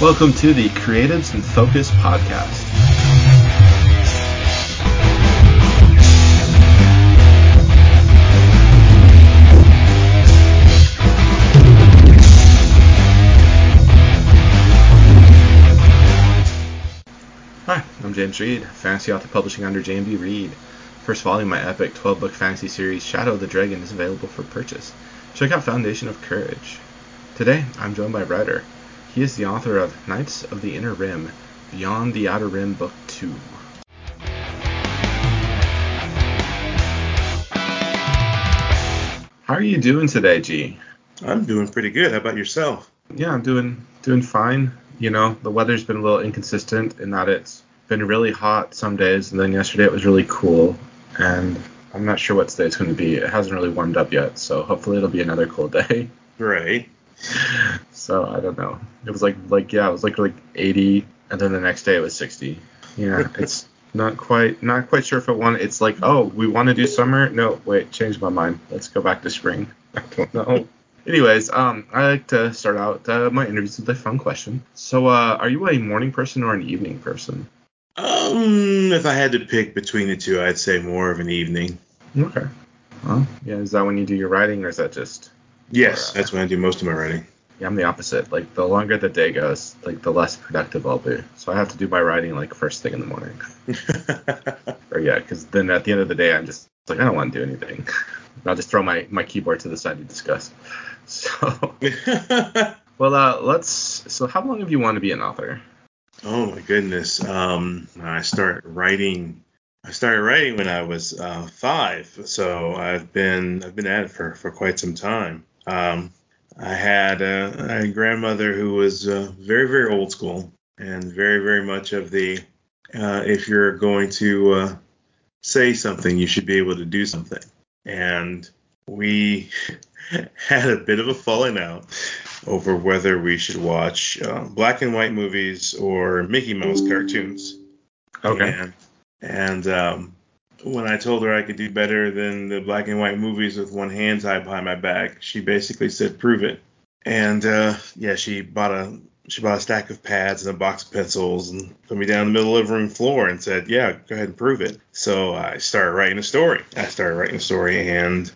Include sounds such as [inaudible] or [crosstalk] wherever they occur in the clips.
Welcome to the Creatives in Focus podcast. Hi, I'm James Reid, fantasy author publishing under JMD Reid. First volume of my epic 12 book fantasy series Shadow of the Dragon is available for purchase. Check out Foundation of Courage. Today, I'm joined by Reiter. He is the author of Knights of the Inner Rim, Beyond the Outer Rim Book 2. How are you doing today, G? I'm doing pretty good. How about yourself? Yeah, I'm doing doing fine. You know, the weather's been a little inconsistent in that it's been really hot some days, and then yesterday it was really cool. And I'm not sure what today it's going to be. It hasn't really warmed up yet, so hopefully it'll be another cool day. Right. So I don't know. It was like like yeah, it was like like 80, and then the next day it was 60. Yeah, [laughs] it's not quite not quite sure if it want. It's like oh, we want to do summer. No, wait, changed my mind. Let's go back to spring. [laughs] I don't know. Anyways, um, I like to start out uh, my interviews with a fun question. So, uh, are you a morning person or an evening person? Um, if I had to pick between the two, I'd say more of an evening. Okay. Well, yeah. Is that when you do your writing, or is that just? Yes, Or, that's when I do most of my writing. Yeah, I'm the opposite. Like the longer the day goes, like the less productive I'll be. So I have to do my writing like first thing in the morning. [laughs] Or yeah, because then at the end of the day, I'm just like I don't want to do anything. I'll just throw my my keyboard to the side to discuss. [laughs] So [laughs] well, uh, let's. So how long have you wanted to be an author? oh my goodness. Um, I started writing. I started writing when I was uh, five, so I've been I've been at it for, for quite some time. Um, I had a, a grandmother who was uh, very very old school and very very much of the uh, if you're going to uh, say something, you should be able to do something. And we [laughs] had a bit of a falling out over whether we should watch uh, black and white movies or Mickey Mouse cartoons. Okay. And, and um, when I told her I could do better than the black and white movies with one hand tied behind my back, she basically said, "Prove it." And uh, yeah, she bought a she bought a stack of pads and a box of pencils and put me down in the middle of the living room floor and said, "Yeah, go ahead and prove it." So I started writing a story. I started writing a story, and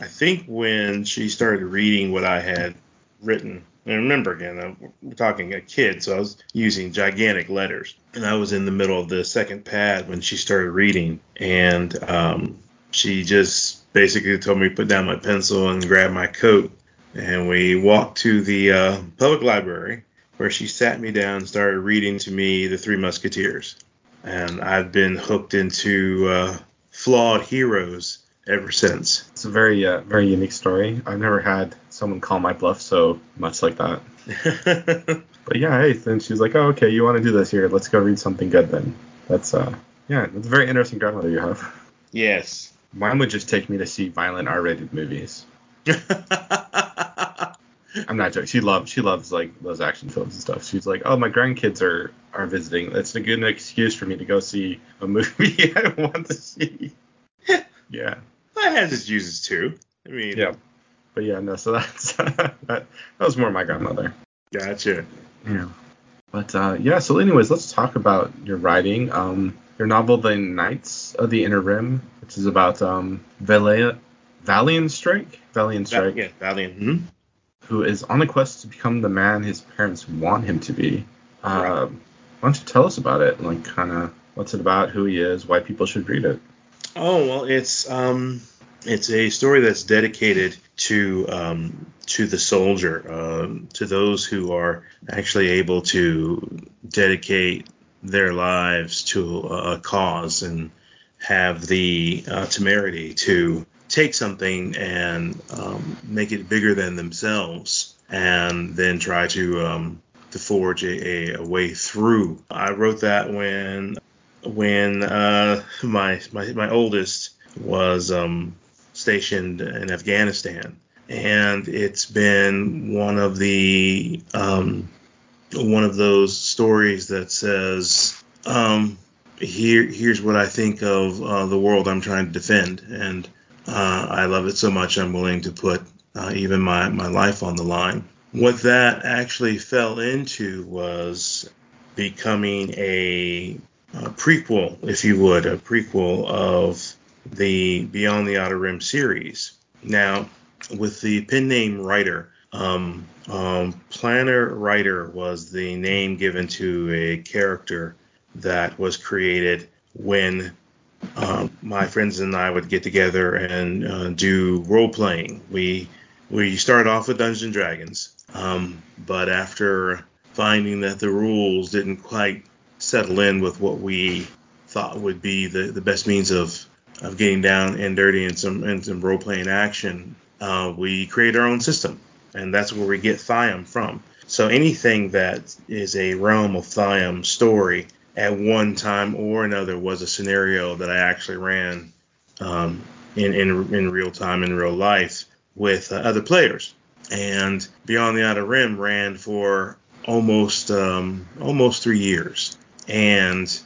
I think when she started reading what I had written, and remember again, uh, we're talking a kid, so I was using gigantic letters, and I was in the middle of the second pad when she started reading, and um, she just basically told me to put down my pencil and grab my coat, and we walked to the uh, public library where she sat me down and started reading to me The Three Musketeers. And I've been hooked into uh, flawed heroes ever since. It's a very uh, very unique story. I've never had someone call my bluff so much like that. [laughs] But yeah, hey, then she was like, "Oh, okay, you want to do this here? Let's go read something good then." That's uh, yeah, it's a very interesting grandmother you have. yes. Mine would just take me to see violent R-rated movies. [laughs] I'm not joking. She loves she loves like those action films and stuff. She's like, "Oh, my grandkids are are visiting. It's a good excuse for me to go see a [laughs] movie I want to see." yeah. that has its uses too. I mean, Yeah. But yeah, no. So [laughs] that's that, that was more my grandmother. gotcha. Yeah. But uh, yeah, so anyways, let's talk about your writing. Um, your novel, The Knights of the Inner Rim, which is about um, Valia- Valiant Strike, Valiant Val- Strike, yeah, Valiant. Hmm? who is on a quest to become the man his parents want him to be. Uh, why don't you tell us about it? Like, kind of, what's it about? Who he is? Why people should read it? Oh well, it's um, it's a story that's dedicated to um, to the soldier, um, to those who are actually able to dedicate their lives to a cause and have the uh, temerity to take something and um, make it bigger than themselves, and then try to um, to forge a, a, a way through. I wrote that when when uh, [laughs] my, my my oldest was um, stationed in Afghanistan, and it's been one of the um, one of those stories that says um, here here's what I think of uh, the world I'm trying to defend, and uh, I love it so much I'm willing to put uh, even my, my life on the line. What that actually fell into was becoming a, a prequel, if you would, a prequel of the Beyond the Outer Rim series. Now, with the pen name Reiter, um, um, Planner Reiter was the name given to a character that was created when uh, my friends and I would get together and uh, do role playing. We we started off with Dungeons and Dragons, um, but after finding that the rules didn't quite settle in with what we thought would be the, the best means of of getting down and dirty and some and some role playing action, uh, we create our own system, and that's where we get Thiam from. So anything that is a realm of Thiam story at one time or another was a scenario that I actually ran um, in, in in real time in real life with uh, other players. And Beyond the Outer Rim ran for almost um, almost three years, and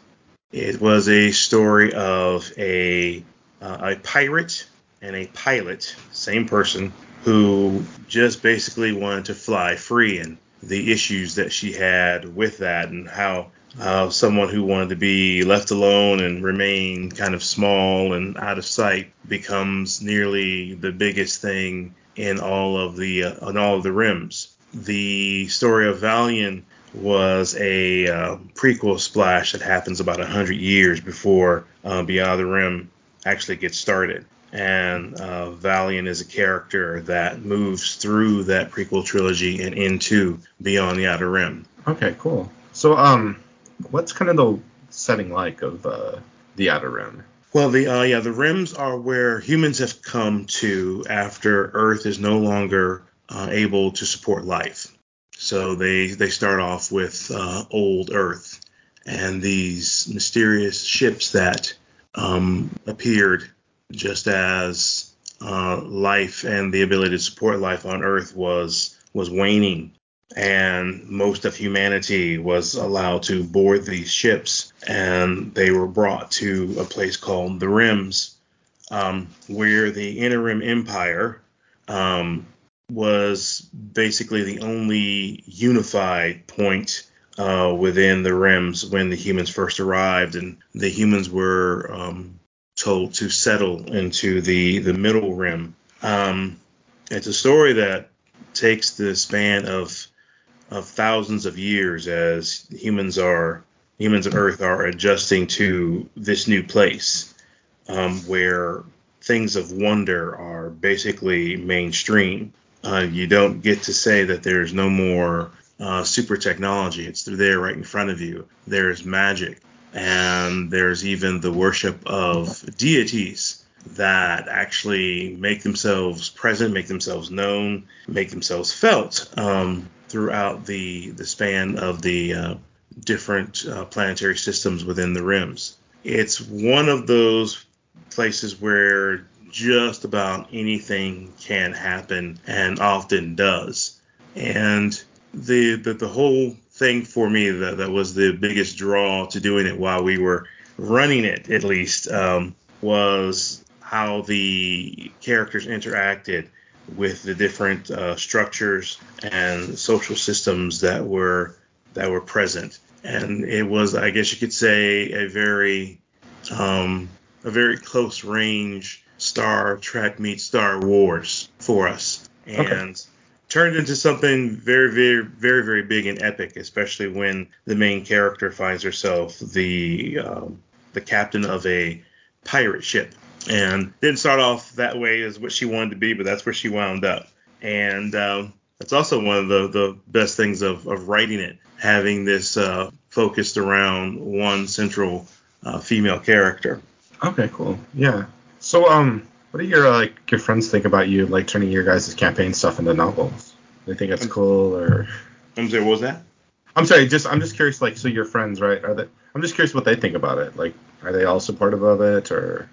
it was a story of a uh, a pirate and a pilot, same person, who just basically wanted to fly free and the issues that she had with that and how uh, someone who wanted to be left alone and remain kind of small and out of sight becomes nearly the biggest thing in all of the uh, on all of the rims. The story of Valian was a uh, prequel splash that happens about 100 years before uh, Beyond the Rim actually gets started. And uh, Valian is a character that moves through that prequel trilogy and into Beyond the Outer Rim. Okay, cool. So, um, what's kind of the setting like of uh, the Outer Rim? Well, the uh, yeah, the rims are where humans have come to after Earth is no longer uh, able to support life. So they they start off with uh, old Earth and these mysterious ships that um, appeared just as uh, life and the ability to support life on Earth was was waning. And most of humanity was allowed to board these ships, and they were brought to a place called the Rims, um, where the Inner Rim Empire um, was basically the only unified point uh, within the Rims when the humans first arrived, and the humans were um, told to settle into the the Middle Rim. Um, it's a story that takes the span of of thousands of years as humans are humans of Earth are adjusting to this new place um, where things of wonder are basically mainstream. Uh, you don't get to say that there's no more uh, super technology. It's there right in front of you. There's magic, and there's even the worship of deities that actually make themselves present, make themselves known, make themselves felt. Um, throughout the the span of the uh, different uh, planetary systems within the rims. It's one of those places where just about anything can happen and often does. And the the, the whole thing for me that, that was the biggest draw to doing it while we were running it at least um, was how the characters interacted with the different uh, structures and social systems that were that were present. And it was, I guess you could say, a very um, a very close range Star Trek meets Star Wars for us, and okay. turned into something very, very, very, very big and epic, especially when the main character finds herself the um, the captain of a pirate ship and didn't start off that way as what she wanted to be, but that's where she wound up. And um, that's also one of the, the best things of, of writing it, having this uh, focused around one central uh, female character. Okay, cool. Yeah. So, um, what do your uh, like your friends think about you like turning your guys' campaign stuff into novels? They think it's cool, or? I'm sorry, what was that? I'm sorry, just I'm just curious. Like, so your friends, right? Are they? I'm just curious what they think about it. Like, are they all supportive of it, or?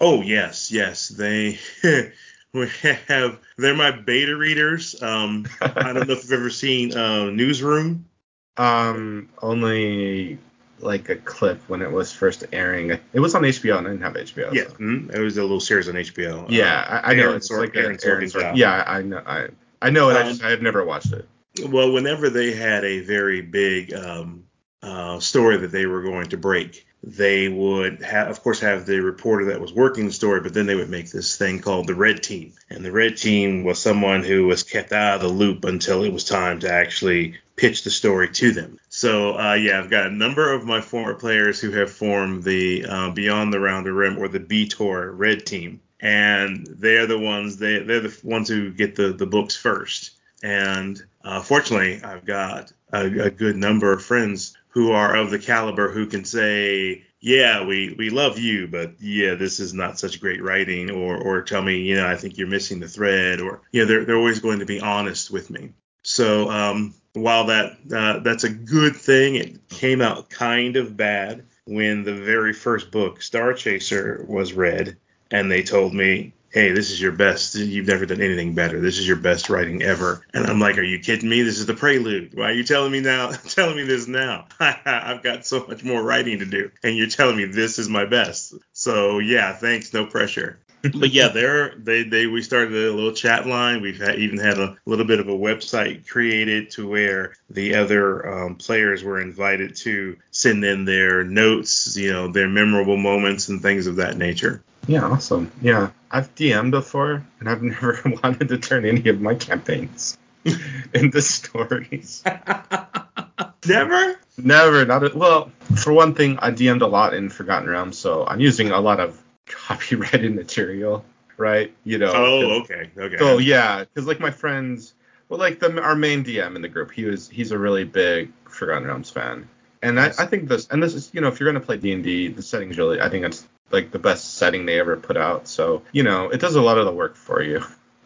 Oh yes, yes. They [laughs] we have they're my beta readers. Um, I don't know if you've ever seen uh, Newsroom. [laughs] Um, only like a clip when it was first airing. It was on HBO and I didn't have HBO. Yeah, so. mm-hmm. it was a little series on HBO. Yeah, uh, I, I know it's Aaron like Aaron Sorkin. Sorkin. Yeah, I know. I I know it. Um, I just I have never watched it. Well, whenever they had a very big um, uh, story that they were going to break, they would have, of course, have the reporter that was working the story, but then they would make this thing called the red team. And the red team was someone who was kept out of the loop until it was time to actually pitch the story to them. So, uh, yeah, I've got a number of my former players who have formed the uh, Beyond the Round the Rim or the B Tour red team. And they're the ones, they, they're the ones who get the, the books first. And uh, fortunately, I've got a, a good number of friends who are of the caliber who can say, yeah, we, we love you, but yeah, this is not such great writing, or or tell me, you know, I think you're missing the thread, or you know, they're they're always going to be honest with me. So um, while that uh, that's a good thing, it came out kind of bad when the very first book, Star Chaser, was read, and they told me, hey, this is your best. You've never done anything better. This is your best writing ever. And I'm like, are you kidding me? This is the prelude. Why are you telling me now? [laughs] telling me this now? [laughs] I've got so much more writing to do, and you're telling me this is my best. So yeah, thanks. No pressure. [laughs] but yeah, there they they we started a little chat line. We've had, even had a little bit of a website created to where the other um, players were invited to send in their notes, you know, their memorable moments and things of that nature. Yeah, awesome. Yeah, I've DM'd before, and I've [laughs] never wanted to turn any of my campaigns [laughs] into stories. [laughs] Never? Never. Not a, well. For one thing, I DM'd a lot in Forgotten Realms, so I'm using a lot of copyrighted material, right? You know. Oh, okay, okay. So yeah, because like my friends, well, like the our main DM in the group, he was he's a really big Forgotten Realms fan, and I, I think this and this is you know if you're gonna play D and D, the setting's really I think it's like the best setting they ever put out. So you know it does a lot of the work for you.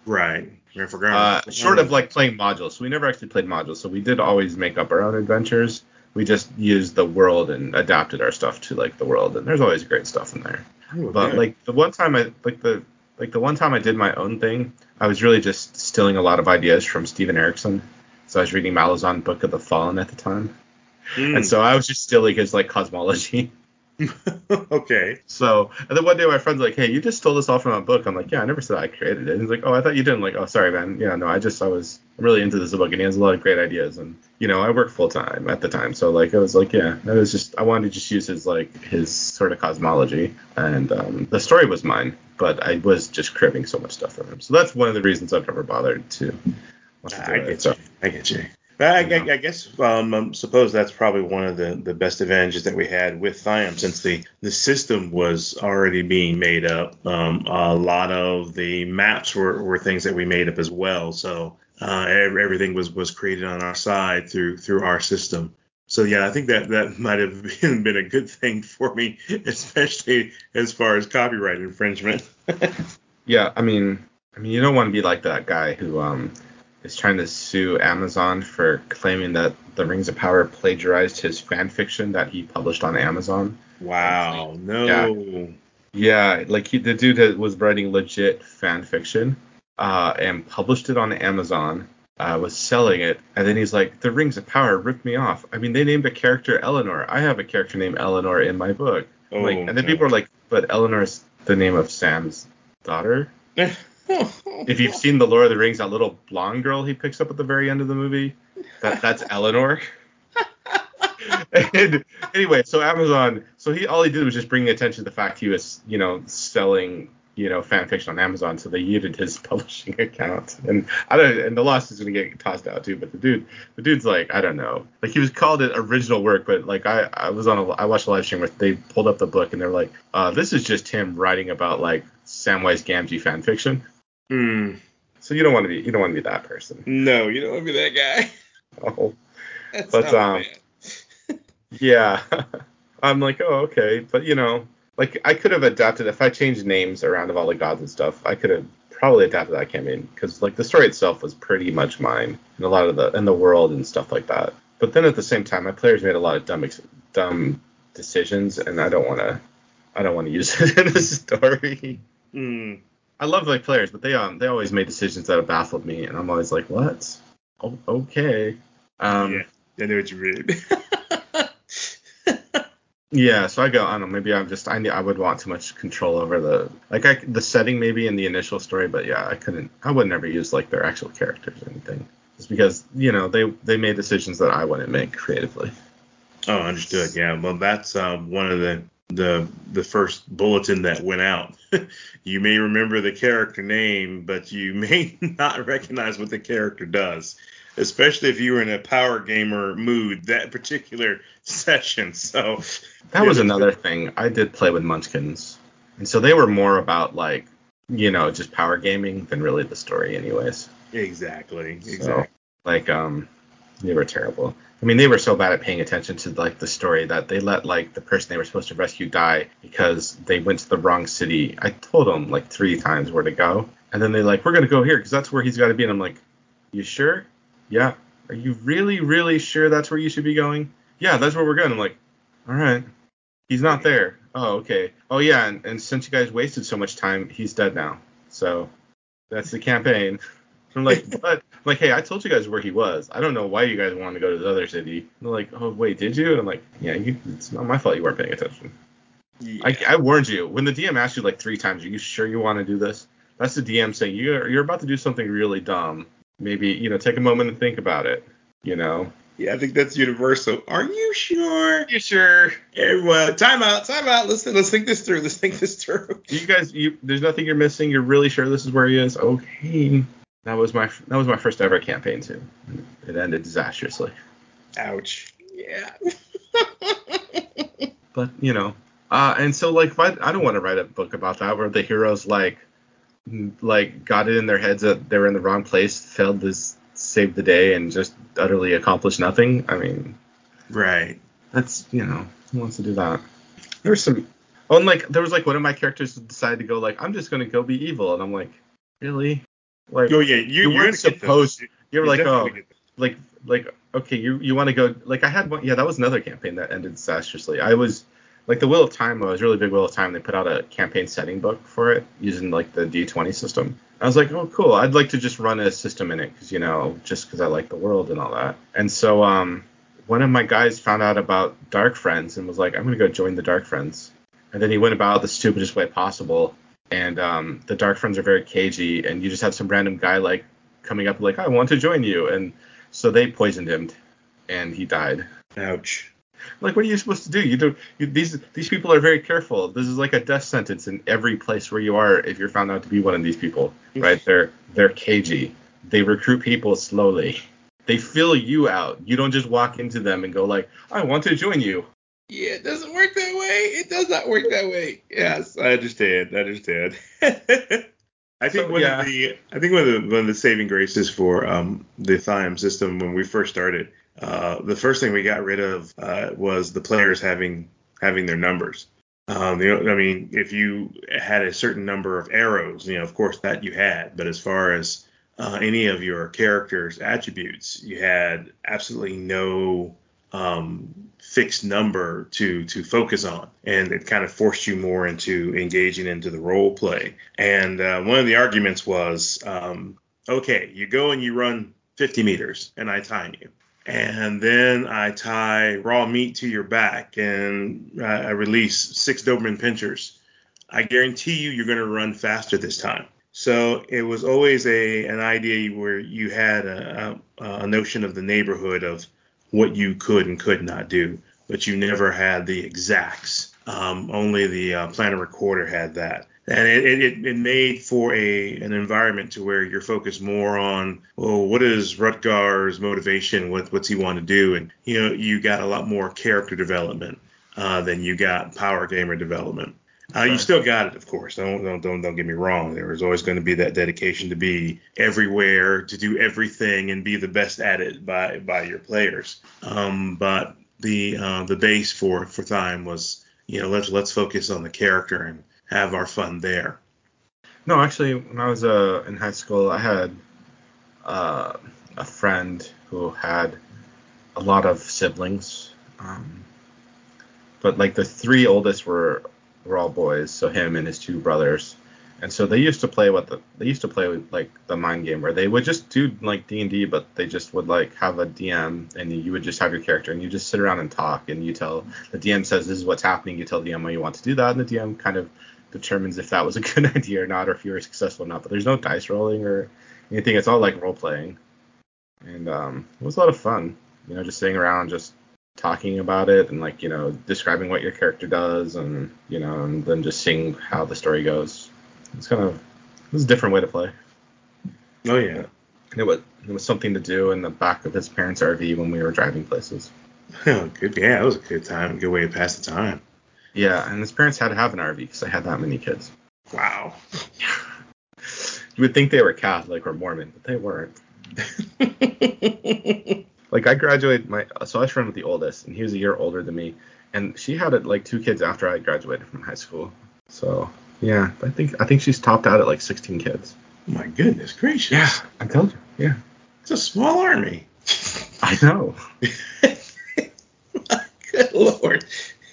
Right. Uh, short of like playing modules. So we never actually played modules. So we did always make up our own adventures. We just used the world and adapted our stuff to like the world, and there's always great stuff in there. Oh, but good. like the one time I like the like the one time I did my own thing, I was really just stealing a lot of ideas from Steven Erikson. So I was reading Malazan Book of the Fallen at the time, Mm. and so I was just stealing his like cosmology. [laughs] [laughs] okay. So and then one day my friend's like, "Hey, you just stole this all from a book." I'm like, "Yeah, I never said I created it." And he's like, "Oh, I thought you did." I'm like, "Oh, sorry, man. Yeah, no, I just I was really into this book, and he has a lot of great ideas, and you know, I work full time at the time, so like I was like, yeah, I was just I wanted to just use his like his sort of cosmology, and um, the story was mine, but I was just cribbing so much stuff from him. So that's one of the reasons I've never bothered to. to I it. get So- you. I get you. I, I, I guess um, um, suppose that's probably one of the, the best advantages that we had with Thiam since the, the system was already being made up. Um, a lot of the maps were, were things that we made up as well. So uh, ev- everything was, was created on our side through through our system. So yeah, I think that that [laughs] might have been, been a good thing for me, [laughs] especially as far as copyright infringement. [laughs] Yeah, I mean, I mean, you don't want to be like that guy who um is trying to sue Amazon for claiming that the Rings of Power plagiarized his fan fiction that he published on Amazon. wow, no. Yeah, like he, the dude that was writing legit fan fiction, uh, and published it on Amazon. Uh, was selling it, and then he's like, "The Rings of Power ripped me off." I mean, they named a character Eleanor. I have a character named Eleanor in my book. Oh, like, and then no. people are like, "But Eleanor's the name of Sam's daughter." [laughs] if you've seen the Lord of the Rings, that little blonde girl he picks up at the very end of the movie, that that's Eleanor. [laughs] and anyway, so Amazon, so he all he did was just bring attention to the fact he was, you know, selling, you know, fan fiction on Amazon. So they yeeted his [laughs] publishing account, and I don't, and the loss is gonna get tossed out too. But the dude, the dude's like, I don't know, like he was called it original work, but like I, I was on a, I watched a live stream where they pulled up the book and they're like, uh, this is just him writing about like Samwise Gamgee fan fiction. Hmm. So you don't want to be you don't want to be that person. No, you don't want to be that guy. [laughs] Oh, That's But, not um, [laughs] yeah. [laughs] I'm like, oh, okay, but you know, like I could have adapted if I changed names around of all the gods and stuff. I could have probably adapted that campaign because like the story itself was pretty much mine and a lot of the and the world and stuff like that. But then at the same time, my players made a lot of dumb ex- dumb decisions, and I don't want to I don't want to use it in the story. Hmm. I love my players, but they um they always made decisions that have baffled me, and I'm always like, what? Oh, okay. Um, yeah, I know what you mean. [laughs] Yeah, so I go, I don't know, maybe I'm just I I would want too much control over the like I the setting maybe in the initial story, but yeah, I couldn't I would never use like their actual characters or anything. Just because you know they they made decisions that I wouldn't make creatively. Oh, I understood. Yeah. Well, that's um, one of the the the first bulletin that went out. [laughs] you may remember the character name, but you [laughs] may not recognize what the character does, especially if you were in a power gamer mood that particular [laughs] session. So that was another thing. I did play with Munchkins, and so they were more about like you know just power gaming than really the story, anyways. Exactly. Exactly. So, like um, they were terrible. I mean, they were so bad at paying attention to like the story that they let like the person they were supposed to rescue die because they went to the wrong city. I told them like three times where to go, and then they like, we're gonna go here because that's where he's got to be. And I'm like, you sure? Yeah. Are you really, really sure that's where you should be going? Yeah, that's where we're going. I'm like, all right. He's not there. Oh, okay. Oh yeah, and, and since you guys wasted so much time, he's dead now. So that's the campaign. [laughs] I'm like, [laughs] but I'm like, hey, I told you guys where he was. I don't know why you guys wanted to go to the other city. And they're like, oh wait, did you? And I'm like, yeah, you, it's not my fault you weren't paying attention. Yeah. I, I warned you when the DM asked you like three times, are you sure you want to do this? That's the DM saying you're you're about to do something really dumb. Maybe you know take a moment and think about it. You know. Yeah, I think that's universal. Are you sure? You sure? Everyone, time out, time out. Let's let's think this through. Let's think this through. You guys, you there's nothing you're missing. You're really sure this is where he is? Okay. That was my that was my first ever campaign too. It ended disastrously. Ouch. Yeah. [laughs] but you know, uh, and so like, I, I don't want to write a book about that where the heroes like like got it in their heads that they were in the wrong place, failed to save the day, and just utterly accomplished nothing. I mean, right. That's you know, who wants to do that? There's some. Oh, and like there was like one of my characters decided to go like I'm just gonna go be evil, and I'm like, really? Like, oh yeah, you, you weren't supposed. You were like, oh, like, like, okay, you you want to go? Like, I had one. Yeah, that was another campaign that ended disastrously. I was like the Wheel of Time. I was really big Wheel of Time. They put out a campaign setting book for it using like the D20 system. I was like, oh cool. I'd like to just run a system in it because you know just because I like the world and all that. And so um, one of my guys found out about Dark Friends and was like, I'm gonna go join the Dark Friends. And then he went about the stupidest way possible and um, the dark friends are very cagey and you just have some random guy like coming up like i want to join you and so they poisoned him and he died. Ouch. Like what are you supposed to do? You do you, these these people are very careful. This is like a death sentence in every place where you are if you're found out to be one of these people right? They're they're cagey. They recruit people slowly. They fill you out. You don't just walk into them and go like i want to join you yeah, it doesn't work that way. It does not work that way. Yes, I understand. I understand. [laughs] I think so, one yeah. of the I think one of the one of the saving graces for um, the Thyme system when we first started, uh, the first thing we got rid of uh, was the players having having their numbers. Um, you know, I mean, if you had a certain number of arrows, you know, of course that you had, but as far as uh, any of your characters' attributes, you had absolutely no um, fixed number to to focus on, and it kind of forced you more into engaging into the role play. And uh, one of the arguments was, um, okay, you go and you run 50 meters, and I time you. And then I tie raw meat to your back, and uh, I release six Doberman pinschers. I guarantee you, you're going to run faster this time. So it was always a an idea where you had a, a, a notion of the neighborhood of what you could and could not do, but you never had the exacts. Um, only the uh, planner recorder had that. And it, it, it made for a an environment to where you're focused more on, well, what is Rutgar's motivation? What, what's he want to do? And you know, you got a lot more character development uh, than you got power gamer development. Uh, you still got it, of course. Don't, don't don't don't get me wrong. There was always going to be that dedication to be everywhere, to do everything, and be the best at it by by your players. Um, but the uh, the base for for Thyme was, you know, let's let's focus on the character and have our fun there. No, actually, when I was uh, in high school, I had uh, a friend who had a lot of siblings, um, but like the three oldest were were all boys, so him and his two brothers. And so they used to play what the they used to play like the mind game where they would just do like D and D, but they just would like have a DM and you would just have your character and you just sit around and talk and you tell the DM says this is what's happening, you tell the DM why you want to do that, and the DM kind of determines if that was a [laughs] good idea or not, or if you were successful or not. But there's no dice rolling or anything. It's all like role playing. and um, it was a lot of fun. You know, just sitting around, just talking about it, and like you know, describing what your character does, and you know, and then just seeing how the story goes. It's kind of it was a different way to play. Oh yeah. And it was it was something to do in the back of his parents' RV when we were driving places. [laughs] Oh, good. Yeah, it was a good time. Good way to pass the time. Yeah, and his parents had to have an RV because they had that many kids. Wow. [laughs] You would think they were Catholic or Mormon, but they weren't. [laughs] Like I graduated my so I was friends with the oldest, and he was a year older than me, and she had like two kids after I graduated from high school. So yeah, I think I think she's topped out at like 16 kids. My goodness gracious. Yeah, I told you. Yeah, It's a small army. [laughs] I know. [laughs] Good lord.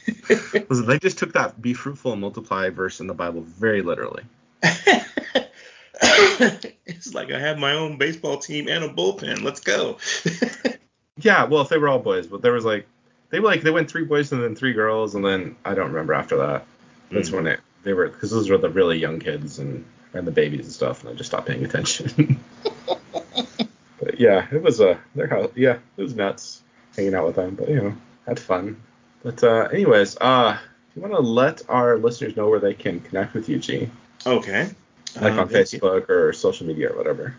[laughs] Listen, they just took that "be fruitful and multiply" verse in the Bible very literally. it's like I have my own baseball team and a bullpen. Let's go. Yeah, well, if they were all boys, but there was like they were like they went three boys and then three girls, and then I don't remember after that. That's Mhm. when it they were because those were the really young kids and and the babies and stuff, and I just stopped paying attention. [laughs] but yeah, it was uh their house. Yeah, it was nuts hanging out with them, but you know had fun. But uh, anyways, uh, you want to let our listeners know where they can connect with you, G, okay. like Um, on Facebook or social media or whatever.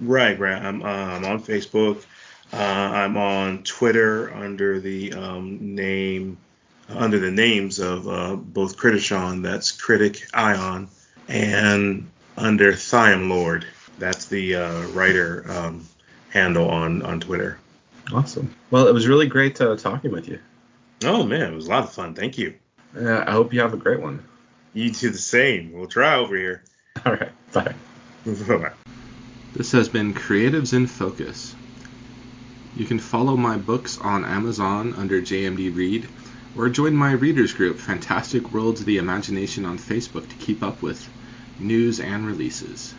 Right, right. I'm um, on Facebook. Uh, I'm on Twitter under the um, name under the names of uh, both Criticon, that's Critic Ion, and under Thiam Lord, that's the uh, Reiter um, handle on on Twitter. Awesome. Well, it was really great uh, talking with you. Oh man, it was a lot of fun. Thank you. Uh, I hope you have a great one. You do the same. We'll try over here. [laughs] All right. [laughs] Bye-bye. This has been Creatives in Focus. You can follow my books on Amazon under JMD Reid, or join my readers group, Fantastic Worlds of the Imagination, on Facebook to keep up with news and releases.